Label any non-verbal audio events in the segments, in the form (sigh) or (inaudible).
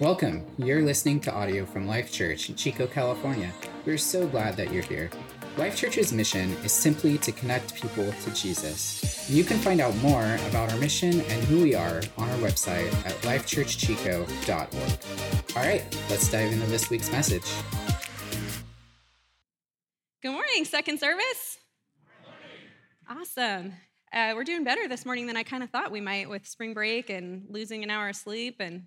Welcome. You're listening to audio from Life Church in Chico, California. We're so glad that you're here. Life Church's mission is simply to connect people to Jesus. You can find out more about our mission and who we are on our website at lifechurchchico.org. All right, let's dive into this week's message. Good morning, second service. Awesome. Uh, we're doing better this morning than I kind of thought we might with spring break and losing an hour of sleep. And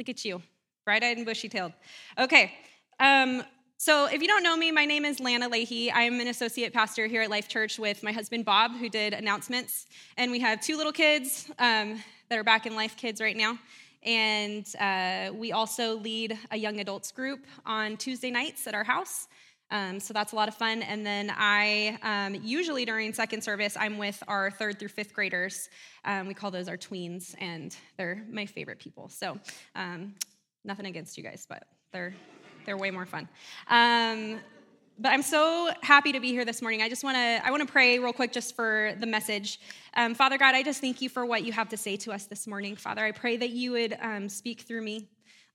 look at you, bright eyed and bushy tailed. Okay. Um, so, if you don't know me, my name is Lana Leahy. I'm an associate pastor here at Life Church with my husband Bob, who did announcements. And we have two little kids um, that are back in Life Kids right now. And uh, we also lead a young adults group on Tuesday nights at our house. Um, so that's a lot of fun. And then I um, usually during second service, I'm with our third through fifth graders. Um, we call those our tweens, and they're my favorite people. So um, nothing against you guys, but they're they're way more fun. Um, but I'm so happy to be here this morning. I just want to I want to pray real quick just for the message. Um, Father God, I just thank you for what you have to say to us this morning. Father, I pray that you would speak through me.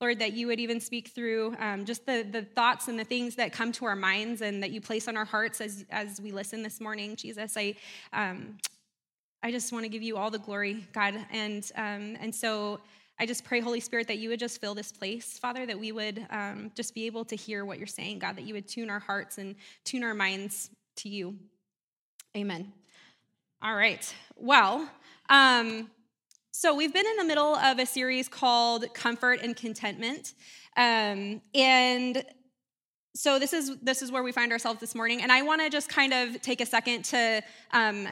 Lord, that you would even speak through um, just the, the thoughts and the things that come to our minds and that you place on our hearts as, as we listen this morning, Jesus. I, um, I just want to give you all the glory, God. And, um, and so I just pray, Holy Spirit, that you would just fill this place, Father, that we would um, just be able to hear what you're saying, God, that you would tune our hearts and tune our minds to you. Amen. All right. Well, um, so, we've been in the middle of a series called Comfort and Contentment. Um, and so this is this is where we find ourselves this morning and i want to just kind of take a second to um,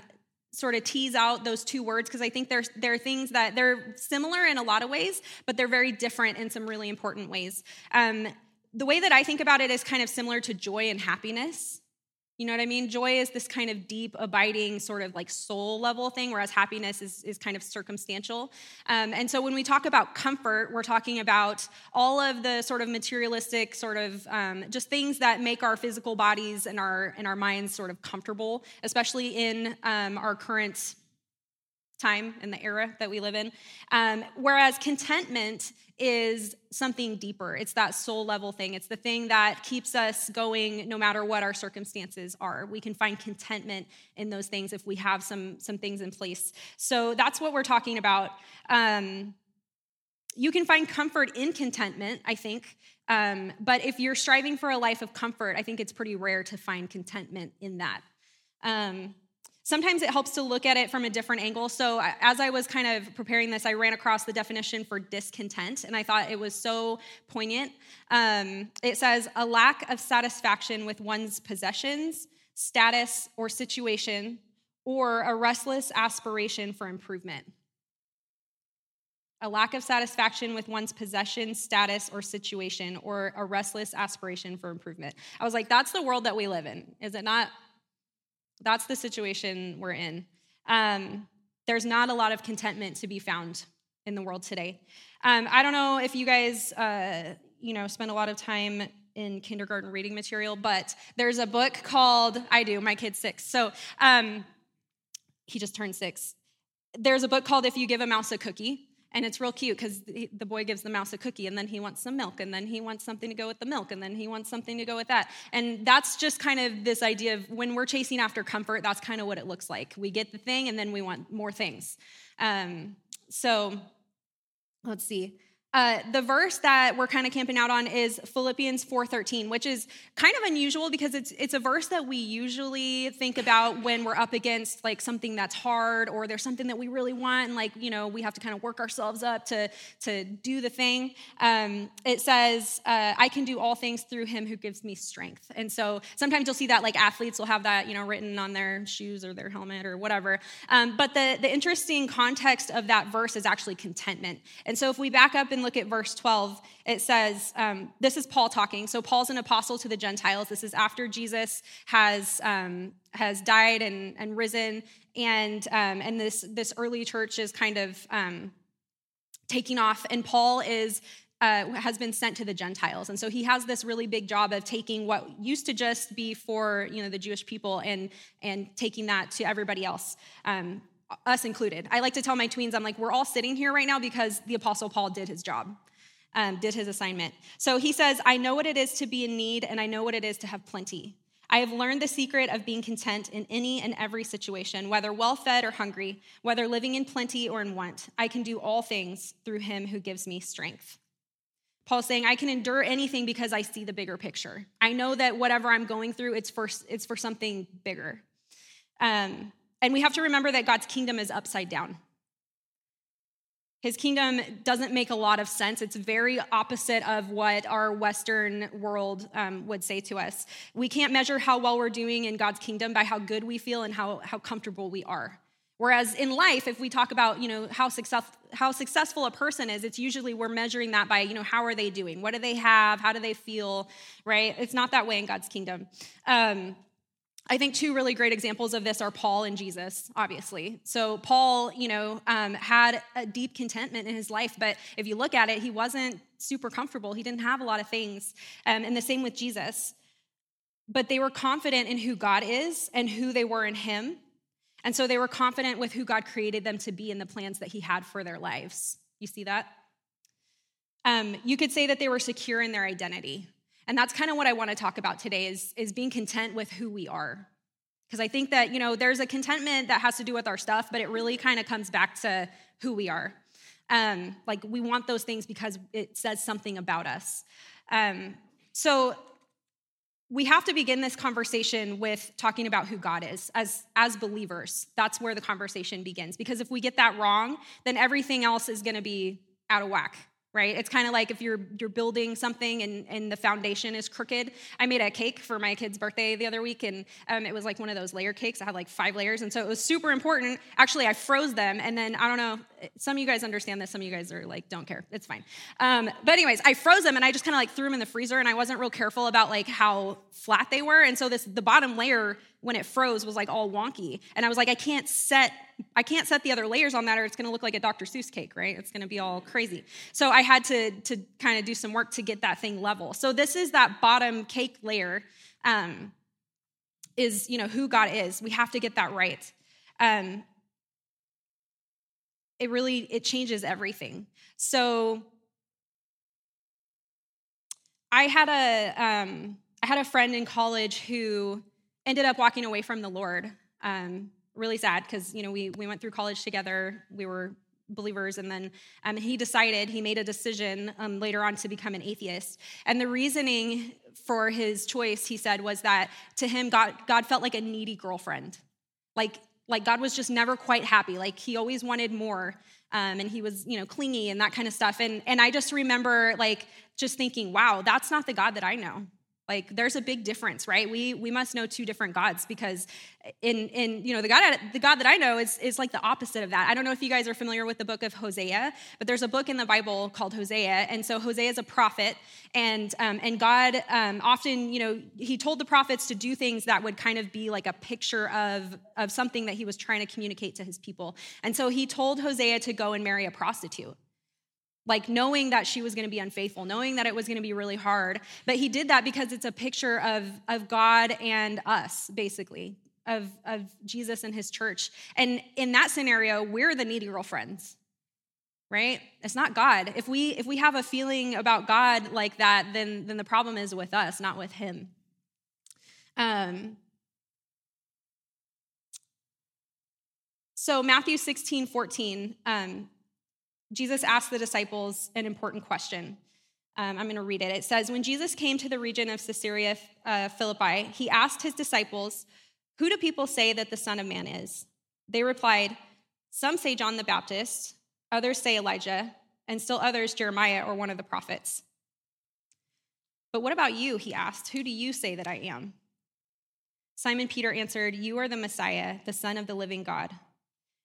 sort of tease out those two words because i think there's there are things that they're similar in a lot of ways but they're very different in some really important ways um, the way that i think about it is kind of similar to joy and happiness you know what I mean? Joy is this kind of deep, abiding, sort of like soul level thing, whereas happiness is, is kind of circumstantial. Um, and so when we talk about comfort, we're talking about all of the sort of materialistic, sort of um, just things that make our physical bodies and our and our minds sort of comfortable, especially in um, our current time in the era that we live in. Um, whereas contentment is something deeper. It's that soul level thing. It's the thing that keeps us going no matter what our circumstances are. We can find contentment in those things if we have some, some things in place. So that's what we're talking about. Um, you can find comfort in contentment, I think. Um, but if you're striving for a life of comfort, I think it's pretty rare to find contentment in that. Um, Sometimes it helps to look at it from a different angle. So, as I was kind of preparing this, I ran across the definition for discontent, and I thought it was so poignant. Um, it says, a lack of satisfaction with one's possessions, status, or situation, or a restless aspiration for improvement. A lack of satisfaction with one's possession, status, or situation, or a restless aspiration for improvement. I was like, that's the world that we live in, is it not? That's the situation we're in. Um, there's not a lot of contentment to be found in the world today. Um, I don't know if you guys, uh, you know, spend a lot of time in kindergarten reading material, but there's a book called I do. My kid's six, so um, he just turned six. There's a book called If You Give a Mouse a Cookie, and it's real cute because the boy gives the mouse a cookie and then he wants some milk and then he wants something to go with the milk and then he wants something to go with that. And that's just kind of this idea of when we're chasing after comfort, that's kind of what it looks like. We get the thing and then we want more things. Um, so let's see. Uh, the verse that we're kind of camping out on is Philippians 4:13, which is kind of unusual because it's it's a verse that we usually think about when we're up against like something that's hard or there's something that we really want and like you know we have to kind of work ourselves up to to do the thing. Um, it says, uh, "I can do all things through Him who gives me strength." And so sometimes you'll see that like athletes will have that you know written on their shoes or their helmet or whatever. Um, but the the interesting context of that verse is actually contentment. And so if we back up and look at verse 12, it says, um, This is Paul talking. So Paul's an apostle to the Gentiles. This is after Jesus has, um, has died and, and risen. And, um, and this, this early church is kind of um, taking off. And Paul is uh, has been sent to the Gentiles. And so he has this really big job of taking what used to just be for you know the Jewish people and and taking that to everybody else. Um, us included. I like to tell my tweens, I'm like, we're all sitting here right now because the Apostle Paul did his job. um, did his assignment. So he says, I know what it is to be in need, and I know what it is to have plenty. I have learned the secret of being content in any and every situation, whether well fed or hungry, whether living in plenty or in want. I can do all things through him who gives me strength. Paul's saying, I can endure anything because I see the bigger picture. I know that whatever I'm going through, it's for, it's for something bigger. Um, and we have to remember that God's kingdom is upside down. His kingdom doesn't make a lot of sense. It's very opposite of what our Western world um, would say to us. We can't measure how well we're doing in God's kingdom by how good we feel and how, how comfortable we are. Whereas in life, if we talk about, you know, how, success, how successful a person is, it's usually we're measuring that by, you know, how are they doing? What do they have? How do they feel? Right? It's not that way in God's kingdom. Um, I think two really great examples of this are Paul and Jesus, obviously. So Paul, you know, um, had a deep contentment in his life, but if you look at it, he wasn't super comfortable. He didn't have a lot of things. Um, and the same with Jesus. But they were confident in who God is and who they were in Him. And so they were confident with who God created them to be and the plans that He had for their lives. You see that? Um, you could say that they were secure in their identity. And that's kind of what I want to talk about today is, is being content with who we are. Because I think that, you know, there's a contentment that has to do with our stuff, but it really kind of comes back to who we are. Um, like we want those things because it says something about us. Um, so we have to begin this conversation with talking about who God is as, as believers. That's where the conversation begins. Because if we get that wrong, then everything else is going to be out of whack right? It's kind of like if you're you're building something and, and the foundation is crooked. I made a cake for my kid's birthday the other week and um, it was like one of those layer cakes i had like five layers. And so it was super important. Actually i froze them and then i don't know some of you guys understand this some of you guys are like don't care. It's fine. Um, but anyways i froze them and i just kind of like threw them in the freezer and i wasn't real careful about like how flat they were. And so this the bottom layer when it froze was like all wonky. And i was like i can't set i can't set the other layers on that or it's going to look like a dr. Seuss cake right? It's going to be all crazy. So i had to to kind of do some work to get that thing level. So this is that bottom cake layer um, is you know who god is. We have to get that right. Um, it really it changes everything so i had a um, I had a friend in college who ended up walking away from the Lord. Um, really sad because you know we we went through college together. We were believers, and then um, he decided he made a decision um, later on to become an atheist. And the reasoning for his choice, he said, was that to him God God felt like a needy girlfriend, like like God was just never quite happy. Like he always wanted more. Um, and he was, you know, clingy and that kind of stuff. And and I just remember like just thinking, wow, that's not the God that I know. Like there's a big difference, right? We we must know two different gods because in in you know the God the God that I know is is like the opposite of that. I don't know if you guys are familiar with the book of Hosea, but there's a book in the Bible called Hosea, and so Hosea is a prophet, and um, and God um, often you know he told the prophets to do things that would kind of be like a picture of of something that he was trying to communicate to his people, and so he told Hosea to go and marry a prostitute like knowing that she was going to be unfaithful knowing that it was going to be really hard but he did that because it's a picture of of god and us basically of of jesus and his church. And in that scenario we're the needy girlfriends right? It's not god. If we if we have a feeling about god like that then then the problem is with us not with him. Um so matthew 16 14 um, Jesus asked the disciples an important question. Um, I'm going to read it. It says, When Jesus came to the region of Caesarea uh, Philippi, he asked his disciples, Who do people say that the Son of Man is? They replied, Some say John the Baptist, others say Elijah, and still others Jeremiah or one of the prophets. But what about you? He asked, Who do you say that I am? Simon Peter answered, You are the Messiah, the Son of the living God.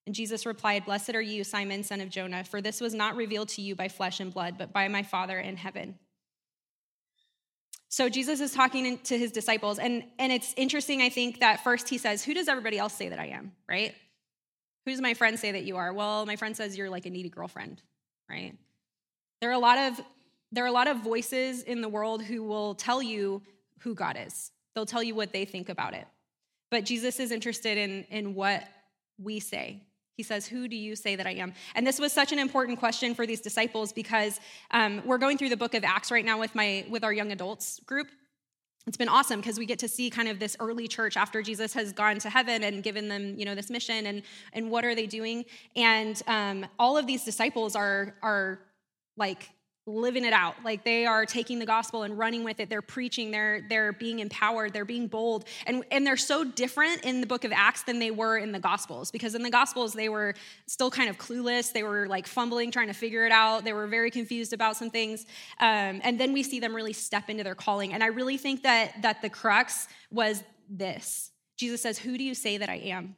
And Jesus replied, Blessed are you, Simon, son of Jonah, for this was not revealed to you by flesh and blood, but by my Father in heaven. So Jesus is talking to his disciples, and, and it's interesting, I think, that first he says, Who does everybody else say that I am, right? Who does my friend say that you are? Well, my friend says you're like a needy girlfriend, right? There are a lot of there are a lot of voices in the world who will tell you who God is. They'll tell you what they think about it. But Jesus is interested in, in what we say He says, Who do you say that I am? And this was such an important question for these disciples because um, we're going through the book of Acts right now with, my, with our young adults group. It's been awesome because we get to see kind of this early church after Jesus has gone to heaven and given them, you know, this mission and and what are they doing? And um, all of these disciples are are like living it out. Like they are taking the gospel and running with it. They're preaching. They're they're being empowered. They're being bold. And and they're so different in the book of acts than they were in the gospels. Because in the gospels they were still kind of clueless. They were like fumbling trying to figure it out. They were very confused about some things. Um, and then we see them really step into their calling. And i really think that that the crux was this. Jesus says who do you say that i am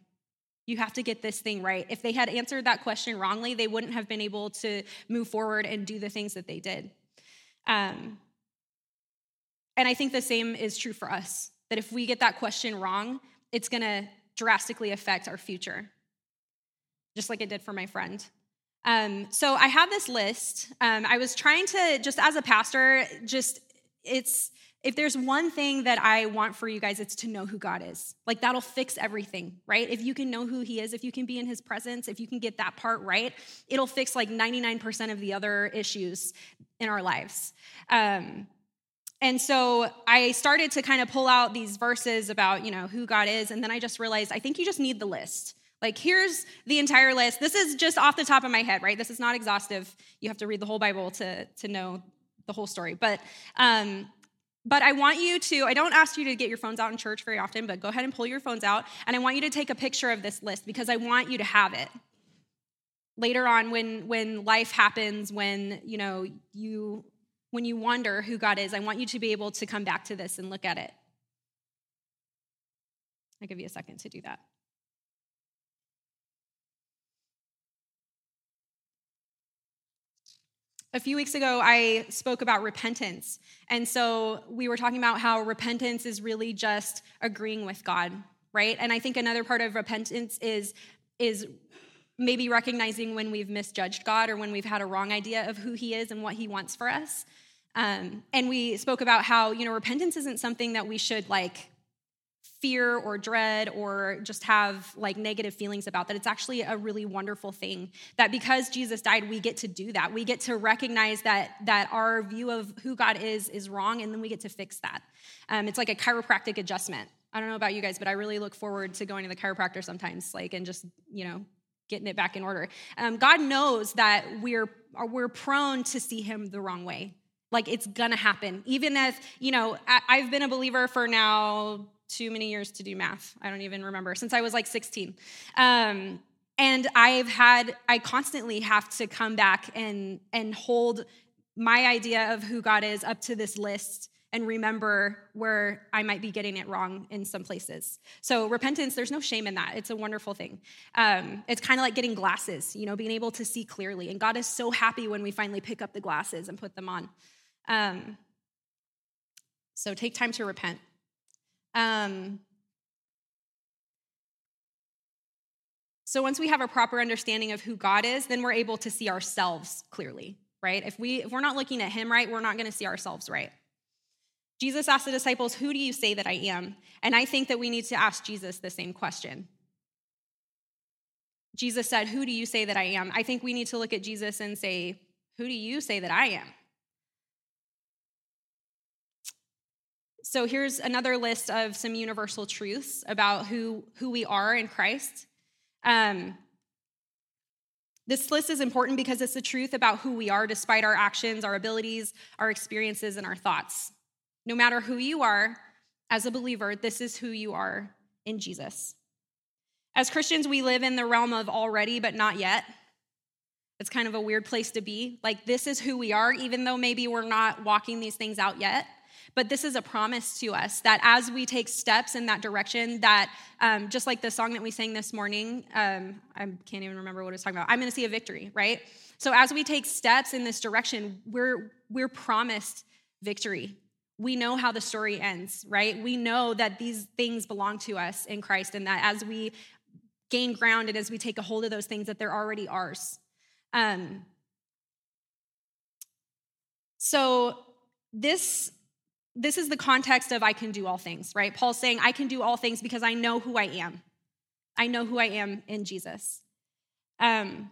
you have to get this thing right. If they had answered that question wrongly, they wouldn't have been able to move forward and do the things that they did. Um, and I think the same is true for us that if we get that question wrong, it's going to drastically affect our future, just like it did for my friend. Um, so I have this list. Um, I was trying to, just as a pastor, just it's if there's one thing that I want for you guys, it's to know who God is. Like that'll fix everything, right? If you can know who He is, if you can be in His presence, if you can get that part right, it'll fix like 99% of the other issues in our lives. Um, and so I started to kind of pull out these verses about, you know, who God is. And then I just realized I think you just need the list. Like, here's the entire list. This is just off the top of my head, right? This is not exhaustive. You have to read the whole Bible to, to know the whole story. But um, but I want you to, I don't ask you to get your phones out in church very often, but go ahead and pull your phones out. And I want you to take a picture of this list because I want you to have it. Later on, when, when life happens, when you know you when you wonder who God is, I want you to be able to come back to this and look at it. I'll give you a second to do that. A few weeks ago, I spoke about repentance. And so we were talking about how repentance is really just agreeing with God, right? And I think another part of repentance is, is maybe recognizing when we've misjudged God or when we've had a wrong idea of who He is and what He wants for us. Um, and we spoke about how, you know, repentance isn't something that we should like fear or dread or just have like negative feelings about that it's actually a really wonderful thing that because jesus died we get to do that. We get to recognize that that our view of who god is is wrong and then we get to fix that. Um, it's like a chiropractic adjustment. I don't know about you guys but i really look forward to going to the chiropractor sometimes like and just you know getting it back in order. Um, god knows that we're we're prone to see him the wrong way. Like it's gonna happen. Even if you know i've been a believer for now too many years to do math. I don't even remember, since I was like 16. Um, and I've had, I constantly have to come back and, and hold my idea of who God is up to this list and remember where I might be getting it wrong in some places. So, repentance, there's no shame in that. It's a wonderful thing. Um, it's kind of like getting glasses, you know, being able to see clearly. And God is so happy when we finally pick up the glasses and put them on. Um, so, take time to repent. Um, so once we have a proper understanding of who God is, then we're able to see ourselves clearly, right? If we if we're not looking at him right, we're not going to see ourselves right. Jesus asked the disciples, "Who do you say that I am?" And I think that we need to ask Jesus the same question. Jesus said, "Who do you say that I am?" I think we need to look at Jesus and say, "Who do you say that I am?" So here's another list of some universal truths about who, who we are in Christ. Um, this list is important because it's the truth about who we are despite our actions, our abilities, our experiences, and our thoughts. No matter who you are as a believer, this is who you are in Jesus. As Christians, we live in the realm of already but not yet. It's kind of a weird place to be. Like, this is who we are, even though maybe we're not walking these things out yet. But this is a promise to us that as we take steps in that direction, that um, just like the song that we sang this morning, um, I can't even remember what it was talking about. I'm going to see a victory, right? So as we take steps in this direction, we're we're promised victory. We know how the story ends, right? We know that these things belong to us in Christ, and that as we gain ground and as we take a hold of those things, that they're already ours. Um, so this this is the context of I can do all things, right? Paul's saying, I can do all things because I know who I am. I know who I am in Jesus. Um,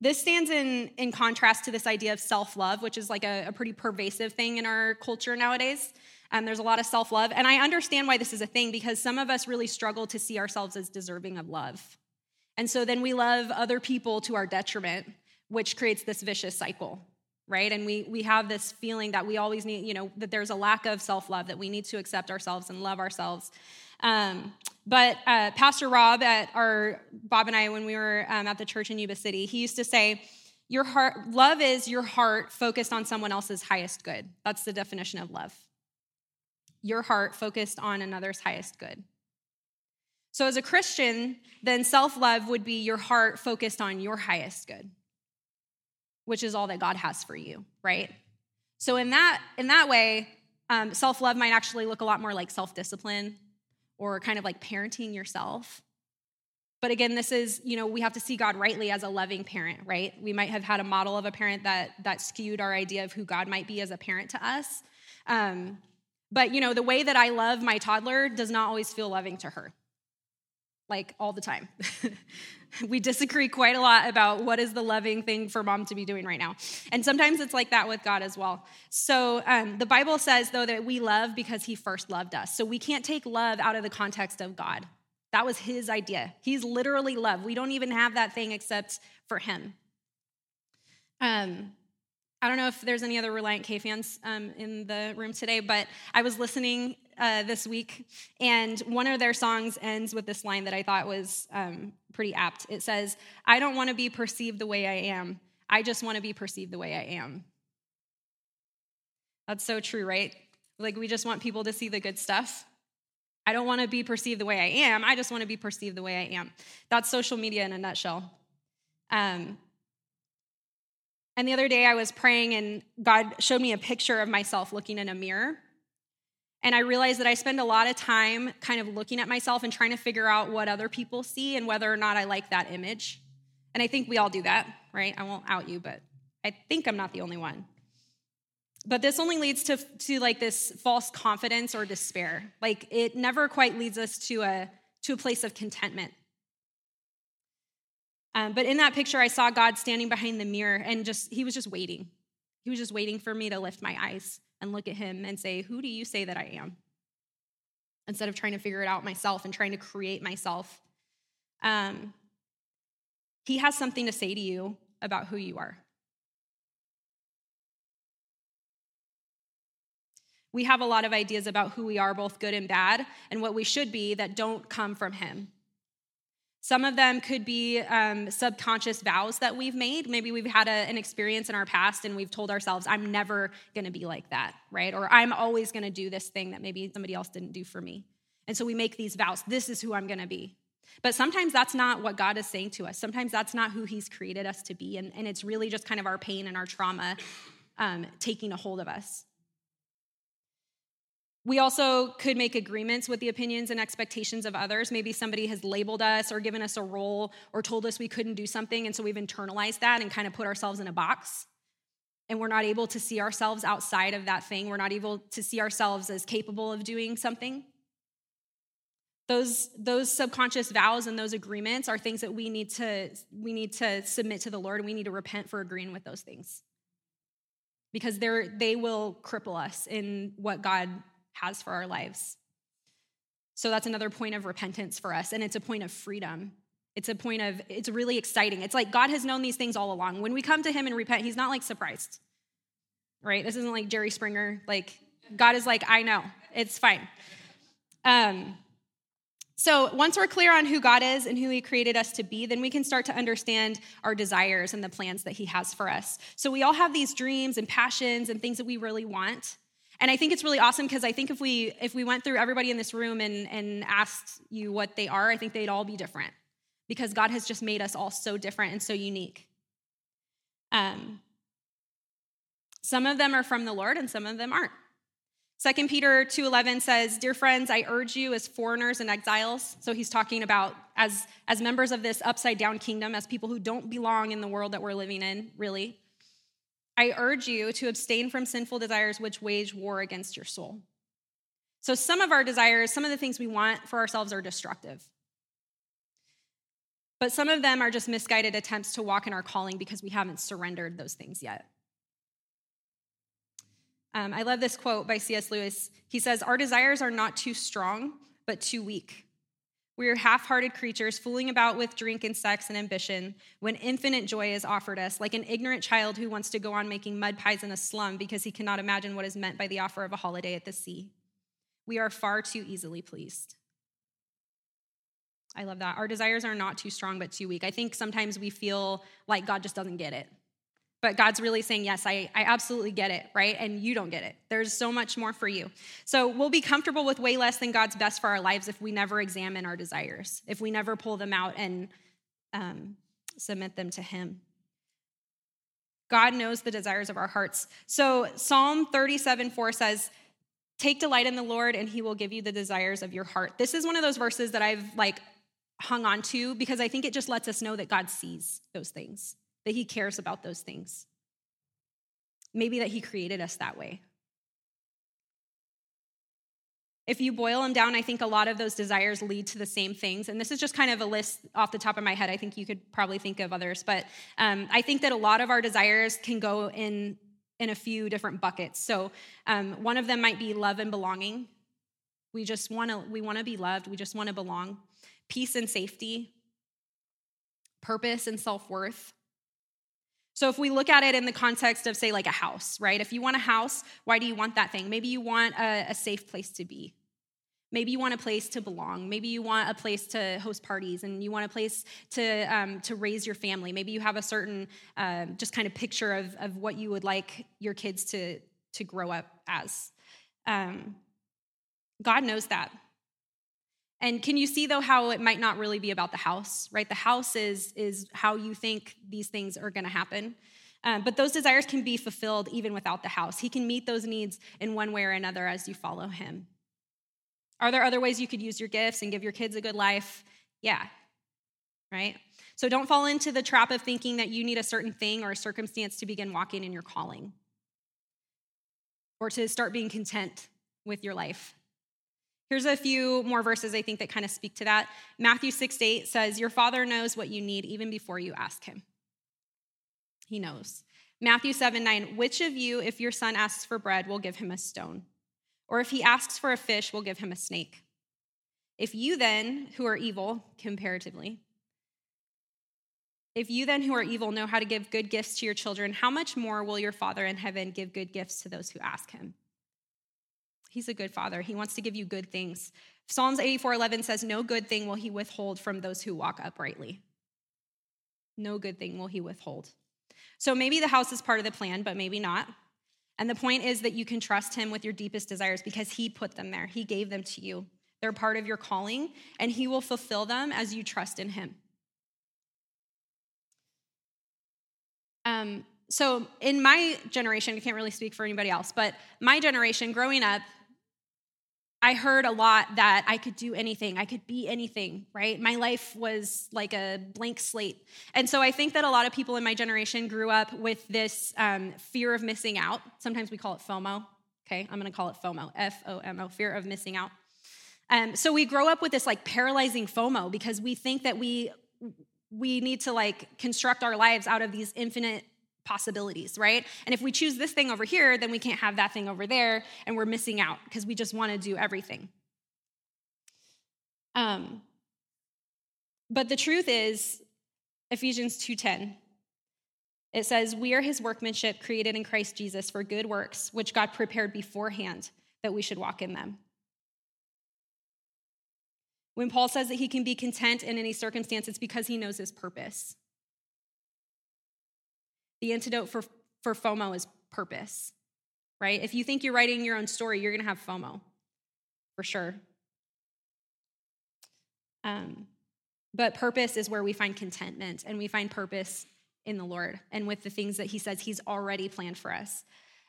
this stands in, in contrast to this idea of self love, which is like a, a, pretty pervasive thing in our culture nowadays. Um, there's a lot of self love. And I understand why this is a thing because some of us really struggle to see ourselves as deserving of love. And so then we love other people to our detriment, which creates this vicious cycle, right? And we, we have this feeling that we always need, you know, that there's a lack of self love, that we need to accept ourselves and love ourselves. Um, but uh, Pastor Rob at our Bob and I, when we were um, at the church in Yuba City, he used to say, "Your heart, love is your heart focused on someone else's highest good." That's the definition of love. Your heart focused on another's highest good. So, as a Christian, then self love would be your heart focused on your highest good, which is all that God has for you, right? So, in that in that way, um, self love might actually look a lot more like self discipline or kind of like parenting yourself. But again, this is, you know, we have to see God rightly as a loving parent, right? We might have had a model of a parent that that skewed our idea of who God might be as a parent to us. Um, but you know, the way that I love my toddler does not always feel loving to her. Like all the time. (laughs) we disagree quite a lot about what is the loving thing for mom to be doing right now. And sometimes it's like that with God as well. So um, the Bible says, though, that we love because he first loved us. So we can't take love out of the context of God. That was his idea. He's literally love. We don't even have that thing except for him. Um, I don't know if there's any other Relient K fans um, in the room today, but I was listening uh, this week, and one of their songs ends with this line that I thought was um, pretty apt. It says, I don't want to be perceived the way I am, I just want to be perceived the way I am. That's so true, right? Like, we just want people to see the good stuff. I don't want to be perceived the way I am, I just want to be perceived the way I am. That's social media in a nutshell. Um, and the other day I was praying, and God showed me a picture of myself looking in a mirror. And I realize that I spend a lot of time kind of looking at myself and trying to figure out what other people see and whether or not I like that image. And I think we all do that, right? I won't out you, but I think I'm not the only one. But this only leads to, to like this false confidence or despair. Like it never quite leads us to a, to a place of contentment. Um, but in that picture, I saw God standing behind the mirror and just, he was just waiting. He was just waiting for me to lift my eyes and look at him and say, Who do you say that I am? Instead of trying to figure it out myself and trying to create myself. Um, he has something to say to you about who you are. We have a lot of ideas about who we are, both good and bad, and what we should be that don't come from him. Some of them could be um, subconscious vows that we've made. Maybe we've had a, an experience in our past and we've told ourselves, I'm never gonna be like that, right? Or I'm always gonna do this thing that maybe somebody else didn't do for me. And so we make these vows this is who I'm gonna be. But sometimes that's not what God is saying to us. Sometimes that's not who He's created us to be. And, and it's really just kind of our pain and our trauma um, taking a hold of us. We also could make agreements with the opinions and expectations of others. Maybe somebody has labeled us or given us a role or told us we couldn't do something, and so we've internalized that and kind of put ourselves in a box. And we're not able to see ourselves outside of that thing. We're not able to see ourselves as capable of doing something. Those, those subconscious vows and those agreements are things that we need to we need to submit to the Lord and we need to repent for agreeing with those things. Because they're, they will cripple us in what God has for our lives. So that's another point of repentance for us, and it's a point of freedom. It's a point of, it's really exciting. It's like God has known these things all along. When we come to Him and repent, He's not like surprised, right? This isn't like Jerry Springer. Like, God is like, I know, it's fine. Um, so, once we're clear on who God is and who He created us to be, then we can start to understand our desires and the plans that He has for us. So, we all have these dreams and passions and things that we really want. And I think it's really awesome because I think if we if we went through everybody in this room and, and asked you what they are, I think they'd all be different. Because God has just made us all so different and so unique. Um, some of them are from the Lord and some of them aren't. 2 Peter 2:11 says, "Dear friends, I urge you as foreigners and exiles." So he's talking about as as members of this upside down kingdom, as people who don't belong in the world that we're living in, really. I urge you to abstain from sinful desires which wage war against your soul. So, some of our desires, some of the things we want for ourselves are destructive. But some of them are just misguided attempts to walk in our calling because we haven't surrendered those things yet. Um, I love this quote by C.S. Lewis. He says, Our desires are not too strong, but too weak. We are half hearted creatures fooling about with drink and sex and ambition when infinite joy is offered us, like an ignorant child who wants to go on making mud pies in a slum because he cannot imagine what is meant by the offer of a holiday at the sea. We are far too easily pleased. I love that. Our desires are not too strong, but too weak. I think sometimes we feel like God just doesn't get it. But God's really saying, Yes, I, I absolutely get it, right? And you don't get it. There's so much more for you. So we'll be comfortable with way less than God's best for our lives if we never examine our desires, if we never pull them out and um, submit them to Him. God knows the desires of our hearts. So Psalm 37 4 says, Take delight in the Lord, and he will give you the desires of your heart. This is one of those verses that I've like hung on to because I think it just lets us know that God sees those things that He cares about those things. Maybe that He created us that way. If you boil them down, I think a lot of those desires lead to the same things. And this is just kind of a list off the top of my head. I think you could probably think of others. But um, I think that a lot of our desires can go in, in a few different buckets. So um, one of them might be love and belonging. We just want to we want to be loved. We just want to belong. Peace and safety. Purpose and self-worth. So if we look at it in the context of, say, like a house, right? If you want a house, why do you want that thing? Maybe you want a, a safe place to be. Maybe you want a place to belong. Maybe you want a place to host parties, and you want a place to um, to raise your family. Maybe you have a certain uh, just kind of picture of of what you would like your kids to to grow up as. Um, God knows that. And can you see though how it might not really be about the house, right? The house is is how you think these things are going to happen. Um, but those desires can be fulfilled even without the house. He can meet those needs in one way or another as you follow him. Are there other ways you could use your gifts and give your kids a good life? Yeah. Right? So don't fall into the trap of thinking that you need a certain thing or a circumstance to begin walking in your calling or to start being content with your life. Here's a few more verses I think that kind of speak to that. Matthew 6 8 says, Your father knows what you need even before you ask him. He knows. Matthew 7 9, which of you, if your son asks for bread, will give him a stone? Or if he asks for a fish, will give him a snake? If you then, who are evil comparatively, if you then, who are evil, know how to give good gifts to your children, how much more will your Father in heaven give good gifts to those who ask him? He's a good father. He wants to give you good things. Psalms 84:11 says, "No good thing will he withhold from those who walk uprightly." No good thing will he withhold. So maybe the house is part of the plan, but maybe not. And the point is that you can trust him with your deepest desires because he put them there. He gave them to you. They're part of your calling, and he will fulfill them as you trust in him. Um, so in my generation, I can't really speak for anybody else, but my generation growing up, I heard a lot that I could do anything, I could be anything, right? My life was like a blank slate. And so I think that a lot of people in my generation grew up with this um, fear of missing out. Sometimes we call it FOMO. Okay, I'm gonna call it FOMO, F O M O, fear of missing out. Um, so we grow up with this like paralyzing FOMO because we think that we we need to like construct our lives out of these infinite possibilities, right? And if we choose this thing over here, then we can't have that thing over there, and we're missing out because we just want to do everything. Um, but the truth is, Ephesians 2:10. It says, "We are his workmanship created in Christ Jesus for good works, which God prepared beforehand that we should walk in them." When Paul says that he can be content in any circumstance, it's because he knows his purpose. The antidote for, for FOMO is purpose, right? If you think you're writing your own story, you're going to have FOMO for sure. Um, but purpose is where we find contentment and we find purpose in the Lord and with the things that He says He's already planned for us.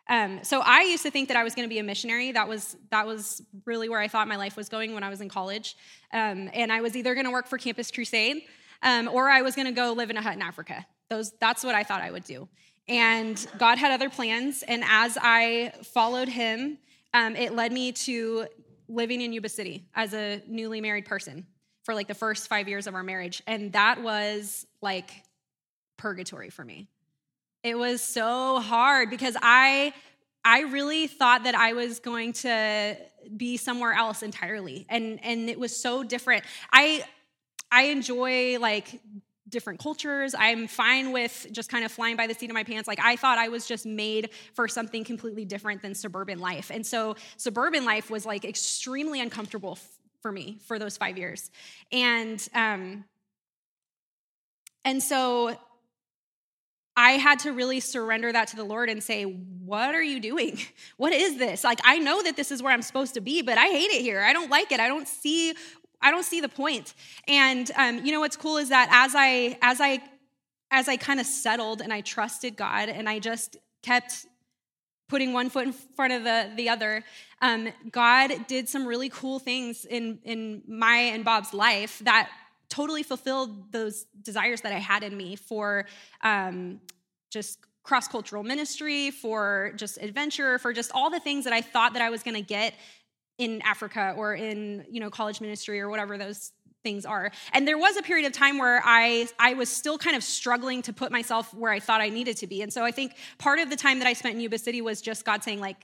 Um, so I used to think that I was going to be a missionary. That was that was really where I thought my life was going when I was in college, um, and I was either going to work for Campus Crusade um, or I was going to go live in a hut in Africa. Those, that's what I thought I would do. And God had other plans. And as I followed him, um, it led me to living in Yuba City as a newly married person. for like the first five years of our marriage. And that was like purgatory for me. It was so hard because I I really thought that I was going to be somewhere else entirely. And and it was so different. I I enjoy like different cultures. I'm fine with just kind of flying by the seat of my pants. Like I thought I was just made for something completely different than suburban life. And so suburban life was like extremely uncomfortable f- for me for those 5 years. And um and so I had to really surrender that to the Lord and say, What are you doing? (laughs) What is this? Like, I know that this is where I'm supposed to be, but I hate it here. I don't like it. I don't see. I don't see the point. And um, you know what's cool is that as I as I as I kind of settled and I trusted God and I just kept putting one foot in front of the, the other, um, God did some really cool things in, in my and Bob's life that totally fulfilled those desires that I had in me for um, just cross cultural ministry, for just adventure, for just all the things that I thought that I was going to get in Africa or in you know college ministry or whatever those things are. And there was a period of time where I I was still kind of struggling to put myself where I thought I needed to be. And so I think part of the time that I spent in Yuba City was just God saying like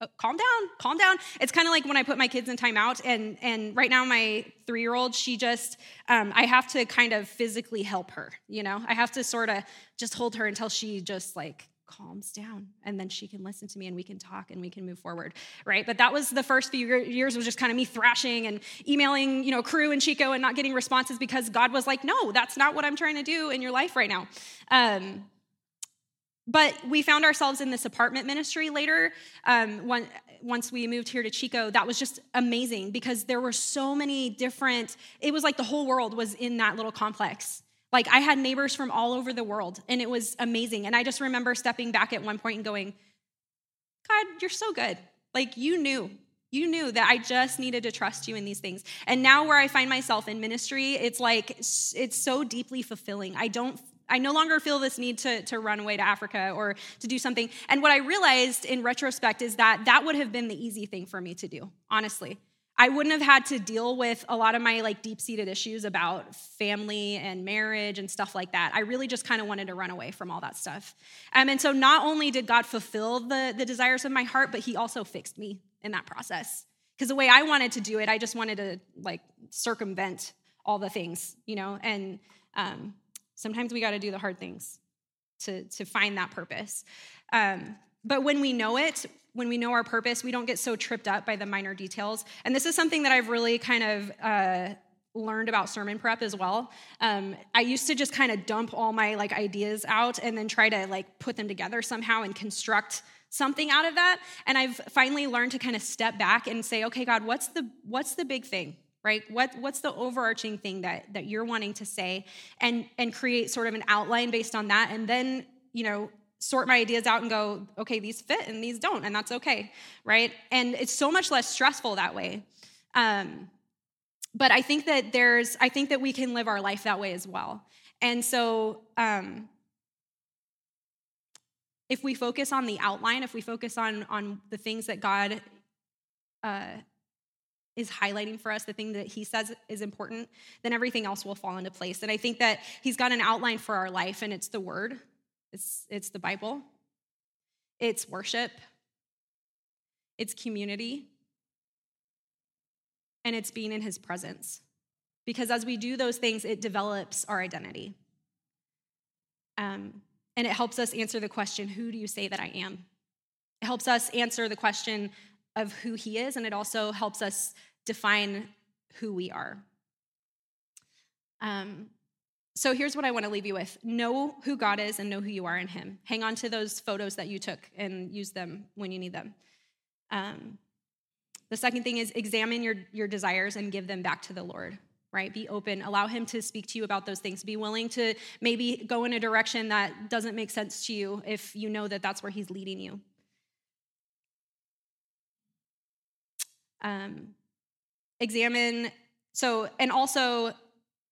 oh, calm down calm down it's kind of like when i put my kids in timeout and and right now my three year old she just um, i have to kind of physically help her you know i have to sort of just hold her until she just like calms down and then she can listen to me and we can talk and we can move forward right? But that was the first few years was just kind of me thrashing and emailing you know Cru and chico and not getting responses because god was like no that's not what i'm trying to do in your life right now. Um, but we found ourselves in this apartment ministry later um, once we moved here to chico that was just amazing because there were so many different it was like the whole world was in that little complex like i had neighbors from all over the world and it was amazing and i just remember stepping back at one point and going god you're so good like you knew you knew that I just needed to trust you in these things. And now, where I find myself in ministry, it's like, it's so deeply fulfilling. I don't I no longer feel this need to, to run away to Africa or to do something. And what I realized in retrospect is that that would have been the easy thing for me to do, honestly. I wouldn't have had to deal with a lot of my like deep-seated issues about family and marriage and stuff like that. I really just kind of wanted to run away from all that stuff. Um, and so not only did God fulfill the, the desires of my heart, but he also fixed me in that process. Because the way I wanted to do it, I just wanted to like circumvent all the things, you know, and um, Sometimes we got to do the hard things to, to find that purpose. Um, but when we know it, when we know our purpose, we don't get so tripped up by the minor details. And this is something that I've really kind of uh, learned about sermon prep as well. Um, I used to just kind of dump all my like ideas out and then try to like put them together somehow and construct something out of that. And I've finally learned to kind of step back and say, okay, God, what's the what's the big thing? right what, what's the overarching thing that, that you're wanting to say and and create sort of an outline based on that and then you know sort my ideas out and go okay these fit and these don't and that's okay right? And it's so much less stressful that way. Um, but i think that there's i think that we can live our life that way as well. And so um, if we focus on the outline if we focus on on the things that god uh, is highlighting for us the thing that he says is important, then everything else will fall into place. And I think that he's got an outline for our life, and it's the word, it's, it's the Bible, it's worship, it's community, and it's being in his presence. Because as we do those things, it develops our identity. Um, and it helps us answer the question who do you say that I am? It helps us answer the question of who he is, and it also helps us define who we are. Um, so here's what I want to leave you with know who God is and know who you are in Him. Hang on to those photos that you took and use them when you need them. Um, the second thing is examine your, your desires and give them back to the Lord, right? Be open. Allow Him to speak to you about those things. Be willing to maybe go in a direction that doesn't make sense to you if you know that that's where He's leading you. Um, examine, so, and also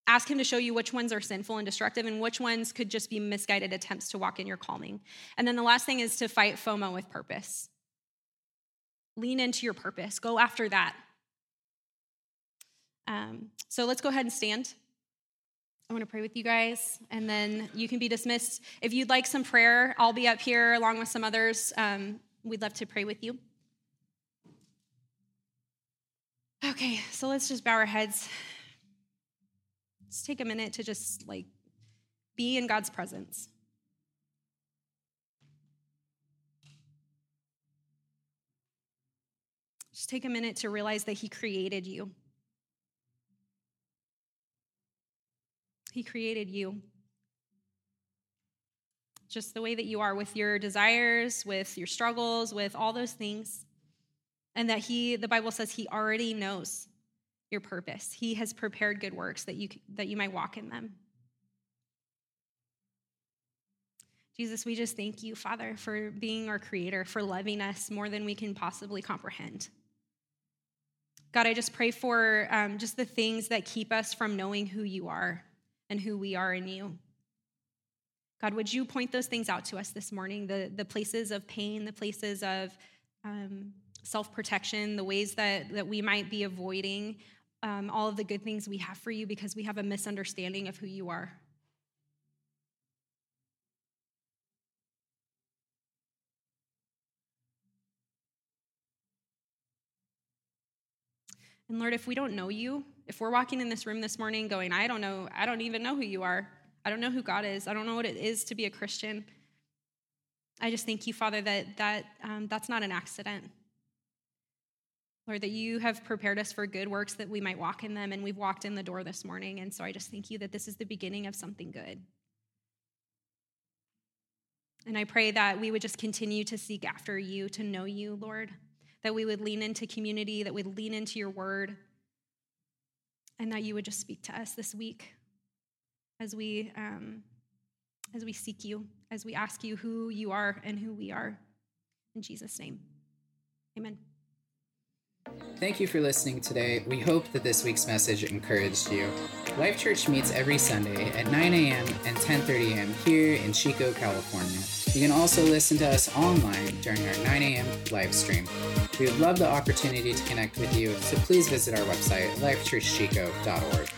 ask him to show you which ones are sinful and destructive and which ones could just be misguided attempts to walk in your calling. And then the last thing is to fight FOMO with purpose. Lean into your purpose, go after that. Um, so let's go ahead and stand. I want to pray with you guys, and then you can be dismissed. If you'd like some prayer, I'll be up here along with some others. Um, we'd love to pray with you. Okay, so let's just bow our heads. Let's take a minute to just like be in God's presence. Just take a minute to realize that He created you. He created you. Just the way that you are with your desires, with your struggles, with all those things. And that He, the Bible says, He already knows your purpose. He has prepared good works that you, that you might walk in them. Jesus, we just thank you, Father, for being our creator, for loving us more than we can possibly comprehend. God, I just pray for um, just the things that keep us from knowing who you are and who we are in you. God, would you point those things out to us this morning? The, the places of pain, the places of um, self protection, the ways that, that we might be avoiding um, all of the good things we have for you because we have a misunderstanding of who you are. And Lord, if we don't know you, if we're walking in this room this morning going, I don't know, I don't even know who you are. I don't know who God is. I don't know what it is to be a Christian. I just thank you, Father, that, that um, that's not an accident. Lord, that you have prepared us for good works that we might walk in them, and we've walked in the door this morning. And so I just thank you that this is the beginning of something good. And I pray that we would just continue to seek after you, to know you, Lord that we would lean into community, that we'd lean into your word, and that you would just speak to us this week as we um, as we seek you, as we ask you who you are and who we are. In Jesus' name, Amen. Thank you for listening today. We hope that this week's message encouraged you. Life Church meets every Sunday at 9 a.m. and 10:30 a.m. here in Chico, California. You can also listen to us online during our 9 a.m. live stream. We would love the opportunity to connect with you, so please visit our website, lifechurchchico.org.